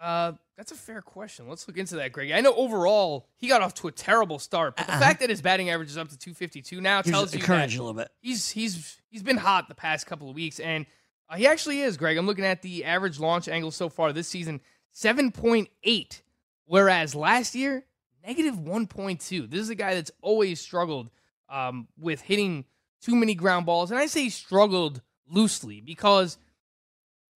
Uh, that's a fair question. Let's look into that, Greg. I know overall he got off to a terrible start, but the uh-huh. fact that his batting average is up to 252 now tells you that a little bit. He's he's he's been hot the past couple of weeks, and uh, he actually is, Greg. I'm looking at the average launch angle so far this season, 7.8, whereas last year negative 1.2. This is a guy that's always struggled um, with hitting too many ground balls, and I say struggled loosely because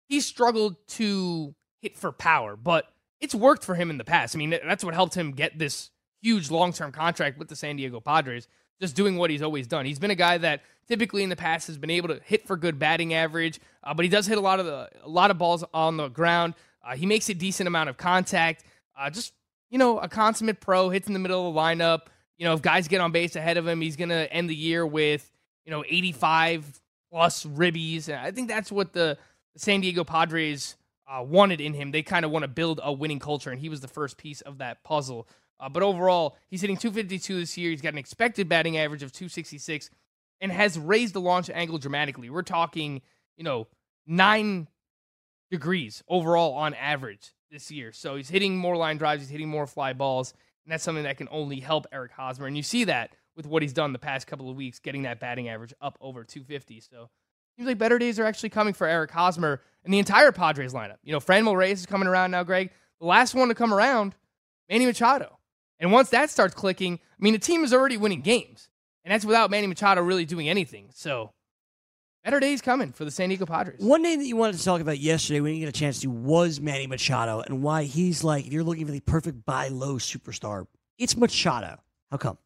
he struggled to hit for power, but it's worked for him in the past. I mean, that's what helped him get this huge long term contract with the San Diego Padres, just doing what he's always done. He's been a guy that typically in the past has been able to hit for good batting average, uh, but he does hit a lot of the a lot of balls on the ground. Uh, he makes a decent amount of contact. Uh, just you know, a consummate pro hits in the middle of the lineup. You know, if guys get on base ahead of him, he's gonna end the year with you know 85 plus ribbies. And I think that's what the, the San Diego Padres uh, wanted in him. They kind of want to build a winning culture, and he was the first piece of that puzzle. Uh, but overall, he's hitting 252 this year. He's got an expected batting average of 266 and has raised the launch angle dramatically. We're talking, you know, nine degrees overall on average this year. So he's hitting more line drives, he's hitting more fly balls, and that's something that can only help Eric Hosmer. And you see that with what he's done the past couple of weeks, getting that batting average up over 250. So seems like better days are actually coming for Eric Hosmer and the entire Padres lineup. You know, Franmil Reyes is coming around now, Greg. The last one to come around, Manny Machado. And once that starts clicking, I mean, the team is already winning games. And that's without Manny Machado really doing anything. So better days coming for the San Diego Padres. One name that you wanted to talk about yesterday we didn't get a chance to was Manny Machado and why he's like, if you're looking for the perfect buy low superstar, it's Machado. How come?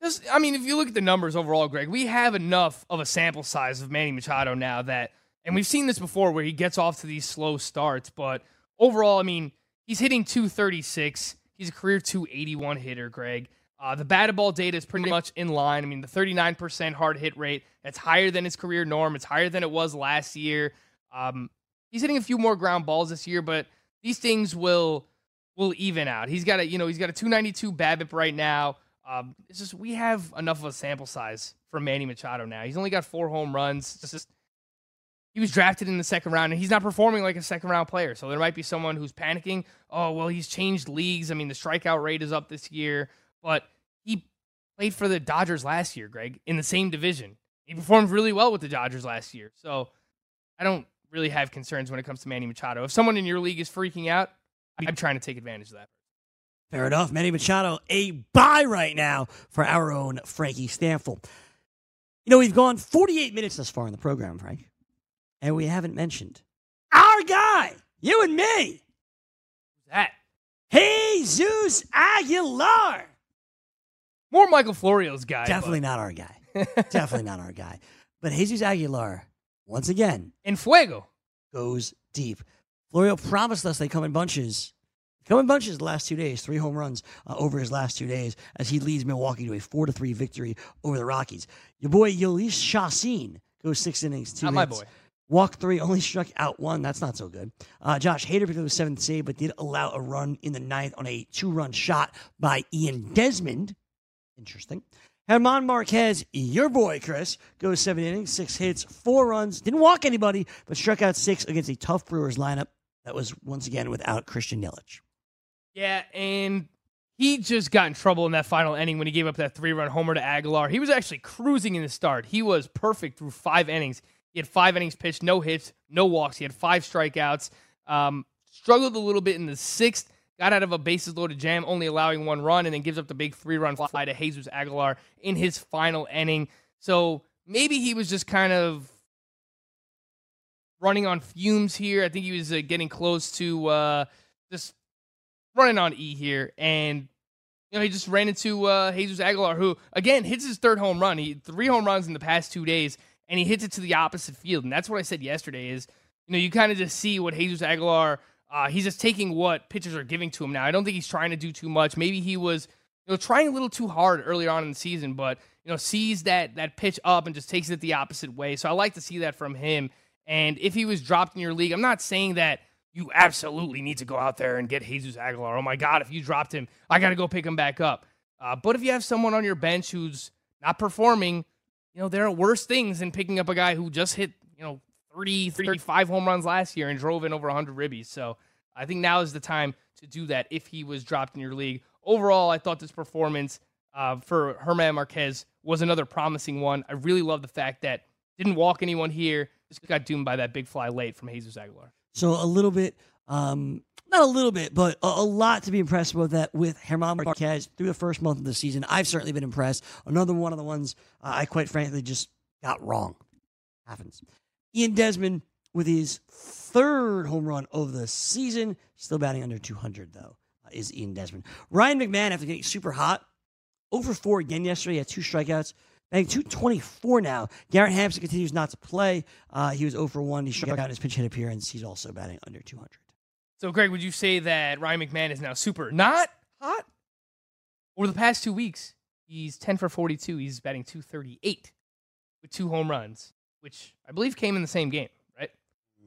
Just, I mean, if you look at the numbers overall, Greg, we have enough of a sample size of Manny Machado now that, and we've seen this before where he gets off to these slow starts, but overall, I mean, he's hitting 236. He's a career 281 hitter, Greg. Uh, the batted ball data is pretty much in line. I mean, the 39% hard hit rate, that's higher than his career norm. It's higher than it was last year. Um, he's hitting a few more ground balls this year, but these things will will even out. He's got a, you know, he's got a 292 BABIP right now. Um, it's just we have enough of a sample size for Manny Machado now. He's only got four home runs. It's just he was drafted in the second round and he's not performing like a second round player. So there might be someone who's panicking. Oh well, he's changed leagues. I mean, the strikeout rate is up this year, but he played for the Dodgers last year, Greg, in the same division. He performed really well with the Dodgers last year. So I don't really have concerns when it comes to Manny Machado. If someone in your league is freaking out, I'm trying to take advantage of that. Fair enough. Manny Machado, a buy right now for our own Frankie Stampfl. You know, we've gone 48 minutes thus far in the program, Frank, and we haven't mentioned our guy, you and me. Who's that? Jesus Aguilar. More Michael Florio's guy. Definitely not our guy. (laughs) Definitely not our guy. But Jesus Aguilar, once again, in Fuego, goes deep. Florio promised us they come in bunches. Come in bunches the last two days, three home runs uh, over his last two days as he leads Milwaukee to a four to three victory over the Rockies. Your boy Jhoulys Chacin goes six innings, two Not my hits. boy. Walk three, only struck out one. That's not so good. Uh, Josh Hader picked up the seventh save, but did allow a run in the ninth on a two run shot by Ian Desmond. Interesting. German Marquez, your boy Chris, goes seven innings, six hits, four runs. Didn't walk anybody, but struck out six against a tough Brewers lineup that was once again without Christian Yelich. Yeah, and he just got in trouble in that final inning when he gave up that three run homer to Aguilar. He was actually cruising in the start. He was perfect through five innings. He had five innings pitched, no hits, no walks. He had five strikeouts. Um, struggled a little bit in the sixth. Got out of a bases loaded jam, only allowing one run, and then gives up the big three run fly to Jesus Aguilar in his final inning. So maybe he was just kind of running on fumes here. I think he was uh, getting close to uh, just running on E here, and you know he just ran into uh, Jesus Aguilar, who again hits his third home run. He three home runs in the past two days, and he hits it to the opposite field. And that's what I said yesterday. Is you know you kind of just see what Jesus Aguilar. Uh, he's just taking what pitchers are giving to him now. I don't think he's trying to do too much. Maybe he was you know trying a little too hard earlier on in the season, but you know sees that that pitch up and just takes it the opposite way. So I like to see that from him. And if he was dropped in your league, I'm not saying that you absolutely need to go out there and get Jesus Aguilar. Oh my God, if you dropped him, I got to go pick him back up. Uh, but if you have someone on your bench who's not performing, you know, there are worse things than picking up a guy who just hit, you know, 30, 35 home runs last year and drove in over 100 ribbies. So I think now is the time to do that if he was dropped in your league. Overall, I thought this performance uh, for German Marquez was another promising one. I really love the fact that didn't walk anyone here, just got doomed by that big fly late from Jesus Aguilar. So a little bit, um, not a little bit, but a, a lot to be impressed with that with German Marquez through the first month of the season. I've certainly been impressed. Another one of the ones uh, I quite frankly just got wrong. Happens. Ian Desmond with his third home run of the season, still batting under 200 though, uh, is Ian Desmond. Ryan McMahon after getting super hot, over four again yesterday, had two strikeouts. Batting 224 now. Garrett Hampson continues not to play. Uh, he was 0 for 1. He struck out in his pinch hit appearance. He's also batting under 200. So, Greg, would you say that Ryan McMahon is now super not hot? Over the past two weeks, he's 10 for 42. He's batting 238 with two home runs, which I believe came in the same game, right?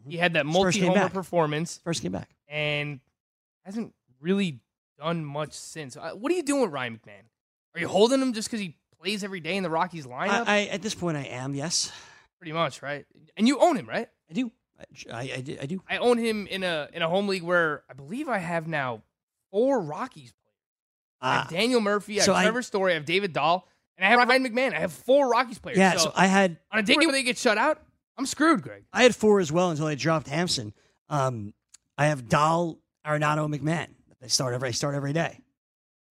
He had that His first game multi homer performance First game back. and hasn't really done much since. Uh, what are you doing with Ryan McMahon? Are you holding him just because he plays every day in the Rockies lineup? I, I, at this point, I am, yes. Pretty much, right? And you own him, right? I do. I, I, I do- I own him in a in a home league where I believe I have now four Rockies players. I have Ah. Daniel Murphy, I have so I- Trevor Story, I have David Dahl, and I have Ryan McMahon. I have four Rockies players. Yeah, so, so I had on a day where they get shut out, I'm screwed, Greg. I had four as well until I dropped Hampson. Um, I have Dahl, Arenado, McMahon. I start every I start every day.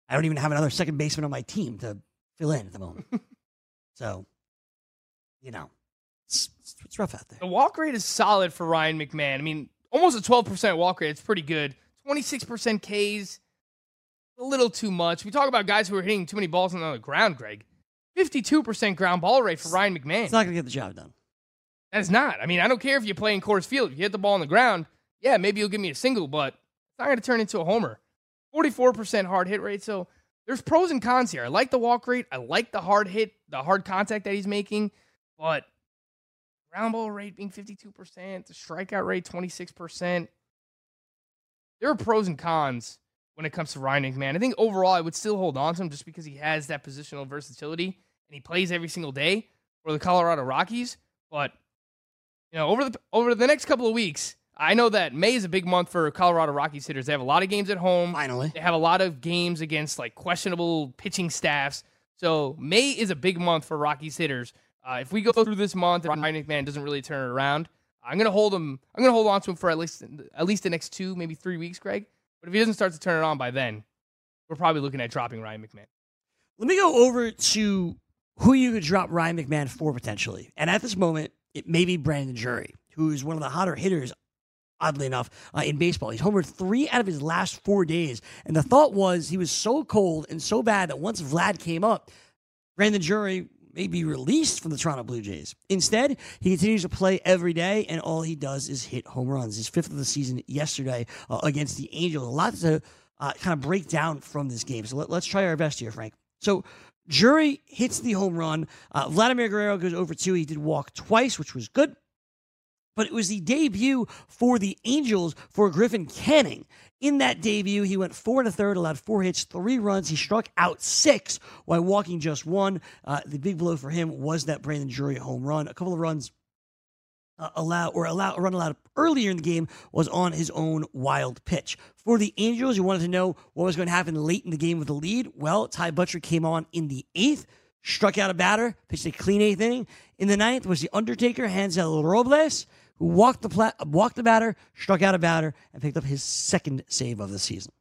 I don't even have another second baseman on my team to fill in at the moment. (laughs) so, you know, it's, rough out there. The walk rate is solid for Ryan McMahon. I mean, almost a 12% walk rate. It's pretty good. 26% Ks, a little too much. We talk about guys who are hitting too many balls on the ground, Greg. 52% ground ball rate for Ryan McMahon. It's not going to get the job done. That is not. I mean, I don't care if you play in Coors Field. If you hit the ball on the ground, yeah, maybe you'll give me a single, but it's not going to turn into a homer. 44% hard hit rate. So there's pros and cons here. I like the walk rate. I like the hard hit, the hard contact that he's making, but ground ball rate being 52%, the strikeout rate 26%. There are pros and cons when it comes to Ryan McMahon. I think overall I would still hold on to him just because he has that positional versatility and he plays every single day for the Colorado Rockies. But you know, over the over the next couple of weeks, I know that May is a big month for Colorado Rockies hitters. They have a lot of games at home. Finally. They have a lot of games against like questionable pitching staffs. So May is a big month for Rockies hitters. Uh, if we go through this month and Ryan McMahon doesn't really turn it around, I'm gonna hold him. I'm gonna hold on to him for at least at least the next two, maybe three weeks, Greg. But if he doesn't start to turn it on by then, we're probably looking at dropping Ryan McMahon. Let me go over to who you could drop Ryan McMahon for potentially. And at this moment, it may be Brandon Drury, who is one of the hotter hitters, oddly enough, uh, in baseball. He's homered three out of his last four days. And the thought was he was so cold and so bad that once Vlad came up, Brandon Drury may be released from the Toronto Blue Jays. Instead, he continues to play every day, and all he does is hit home runs. His fifth of the season yesterday uh, against the Angels. A lot to uh, kind of break down from this game. So let, us try our best here, Frank. So Drury hits the home run. Uh, Vladimir Guerrero goes over two. He did walk twice, which was good. But it was the debut for the Angels for Griffin Canning. In that debut, he went four a third, allowed four hits, three runs. He struck out six while walking just one. Uh, the big blow for him was that Brandon Drury home run. A couple of runs uh, allow or allow a run allowed earlier in the game was on his own wild pitch. For the Angels, you wanted to know what was going to happen late in the game with the lead. Well, Ty Buttrey came on in the eighth, struck out a batter, pitched a clean eighth inning. In the ninth was the Undertaker, Hansel Robles, who walked the pla- walked the batter, struck out a batter, and picked up his second save of the season.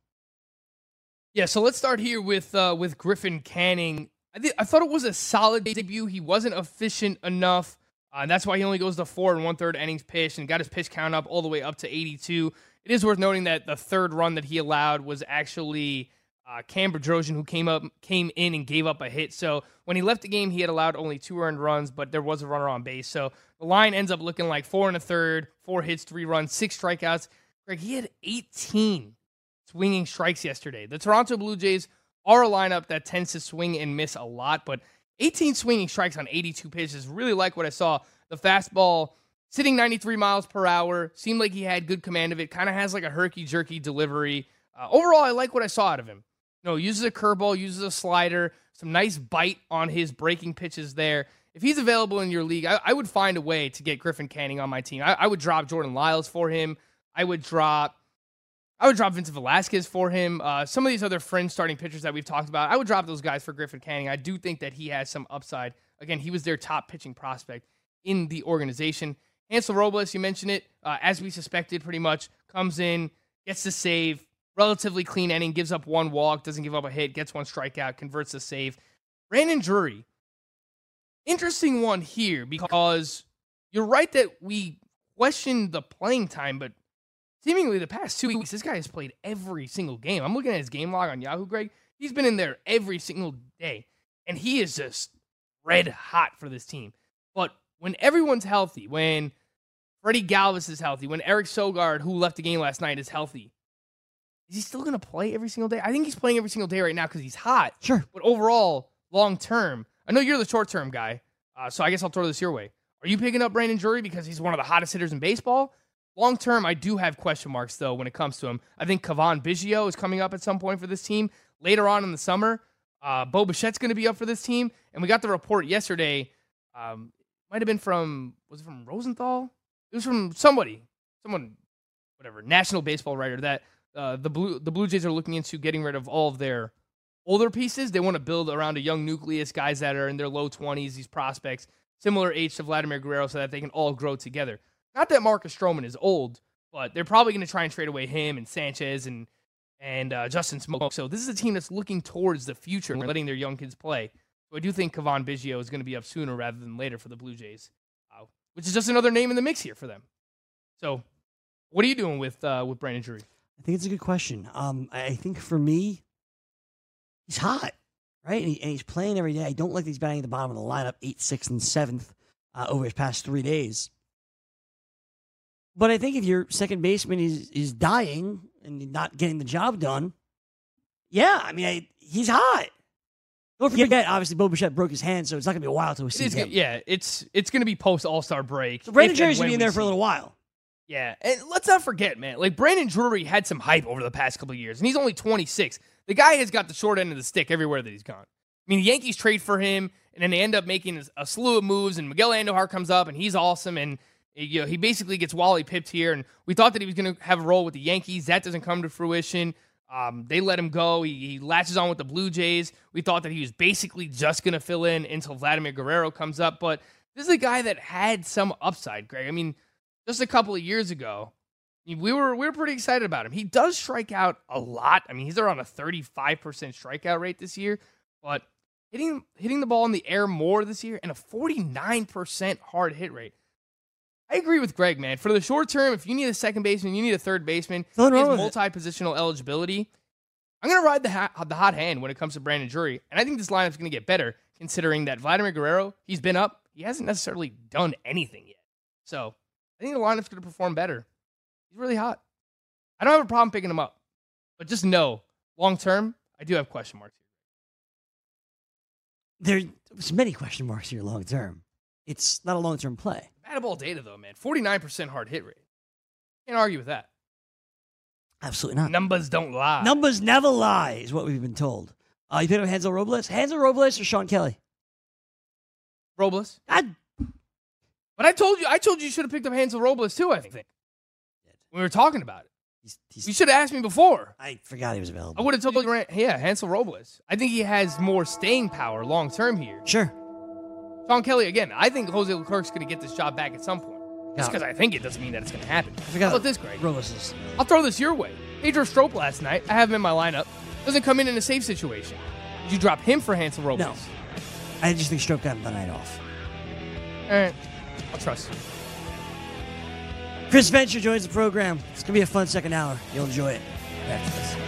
Yeah, so let's start here with uh, with Griffin Canning. I, th- I thought it was a solid debut. He wasn't efficient enough. Uh, that's why he only goes to four and one third innings pitched and got his pitch count up all the way up to 82. It is worth noting that the third run that he allowed was actually uh, Cam Bedrosian, who came up, came in and gave up a hit. So when he left the game, he had allowed only two earned runs, but there was a runner on base. So the line ends up looking like four and a third, four hits, three runs, six strikeouts. Greg, he had 18 swinging strikes yesterday. The Toronto Blue Jays are a lineup that tends to swing and miss a lot, but 18 swinging strikes on 82 pitches. Really like what I saw. The fastball sitting 93 miles per hour. Seemed like he had good command of it. Kind of has like a herky jerky delivery. Uh, overall, I like what I saw out of him. Know, uses a curveball, uses a slider, some nice bite on his breaking pitches there. If he's available in your league, I, I would find a way to get Griffin Canning on my team. I, I would drop Jordan Lyles for him. I would drop I would drop Vincent Velasquez for him. Uh, some of these other fringe starting pitchers that we've talked about, I would drop those guys for Griffin Canning. I do think that he has some upside. Again, he was their top pitching prospect in the organization. Hansel Robles, you mentioned it, uh, as we suspected, pretty much comes in, gets the save, relatively clean inning, gives up one walk, doesn't give up a hit, gets one strikeout, converts the save. Brandon Drury, interesting one here because you're right that we questioned the playing time, but seemingly the past two weeks, this guy has played every single game. I'm looking at his game log on Yahoo, Greg. He's been in there every single day, and he is just red hot for this team. But when everyone's healthy, when Freddy Galvis is healthy, when Eric Sogard, who left the game last night, is healthy, is he still going to play every single day? I think he's playing every single day right now because he's hot. Sure. But overall, long term, I know you're the short term guy, uh, so I guess I'll throw this your way. Are you picking up Brandon Drury because he's one of the hottest hitters in baseball? Long term, I do have question marks though when it comes to him. I think Cavan Biggio is coming up at some point for this team later on in the summer. Uh, Bo Bichette's going to be up for this team, and we got the report yesterday. Um, might have been from was it from Rosenthal? It was from somebody, someone, whatever, national baseball writer that uh, the blue the Blue Jays are looking into getting rid of all of their older pieces. They want to build around a young nucleus, guys that are in their low twenties, these prospects, similar age to Vladimir Guerrero, so that they can all grow together. Not that Marcus Stroman is old, but they're probably going to try and trade away him and Sanchez and and uh, Justin Smoak. So this is a team that's looking towards the future and letting their young kids play. So I do think Cavan Biggio is going to be up sooner rather than later for the Blue Jays, uh, which is just another name in the mix here for them. So, what are you doing with uh, with Brandon Drury? I think it's a good question. Um, I think for me, he's hot, right? And, he, and, he's playing every day. I don't like that he's batting at the bottom of the lineup, eighth, sixth, and seventh uh, over his past three days. But I think if your second baseman is is dying and not getting the job done, yeah, I mean, I, he's hot. Don't forget, obviously, Bo Bichette broke his hand, so it's not going to be a while until we see him. Yeah, it's it's going to be post All Star break. So Brandon Drury's going to be in there for a little while. Yeah, and let's not forget, man. Like Brandon Drury had some hype over the past couple years, and he's only 26. The guy has got the short end of the stick everywhere that he's gone. I mean, the Yankees trade for him, and then they end up making a slew of moves, and Miguel Andujar comes up, and he's awesome, and you know, he basically gets Wally pipped here, and we thought that he was going to have a role with the Yankees. That doesn't come to fruition. Um, they let him go. He, he, latches on with the Blue Jays. We thought that he was basically just going to fill in until Vladimir Guerrero comes up, but this is a guy that had some upside, Greg. I mean, just a couple of years ago, we were we were pretty excited about him. He does strike out a lot. I mean, he's around a 35% strikeout rate this year, but hitting hitting the ball in the air more this year and a 49% hard hit rate. I agree with Greg, man. For the short term, if you need a second baseman, you need a third baseman. He Nothing has wrong with it. multi-positional eligibility. I'm gonna ride the ha- the hot hand when it comes to Brandon Drury, and I think this lineup's gonna get better considering that Vladimir Guerrero he's been up, he hasn't necessarily done anything yet. So I think the lineup's gonna perform better. He's really hot. I don't have a problem picking him up, but just know long term, I do have question marks. Here. There's many question marks here long term. It's not a long term play. Bad ball data though, man. 49% hard hit rate. Can't argue with that. Absolutely not. Numbers don't lie. Numbers never lie, is what we've been told. Uh, you picked up Hansel Robles? Hansel Robles or Sean Kelly? Robles. I, But I told you, I told you you should have picked up Hansel Robles too. I think we were talking about it. he's, he's, You should have asked me before. I forgot he was available. I would have told you, yeah, Hansel Robles. I think he has more staying power long term here. Sure. Sean Kelly again. I think Jose Leclerc's going to get this job back at some point. Just because I think it doesn't mean that it's going to happen. I forgot How about this, Greg? Robles is. I'll throw this your way. Pedro Strop last night. I have him in my lineup. Doesn't come in in a safe situation. Did you drop him for Hansel Robles? No. I just think Strop got the night off. All right. I'll trust you. Chris Venture joins the program. It's going to be a fun second hour. You'll enjoy it after this.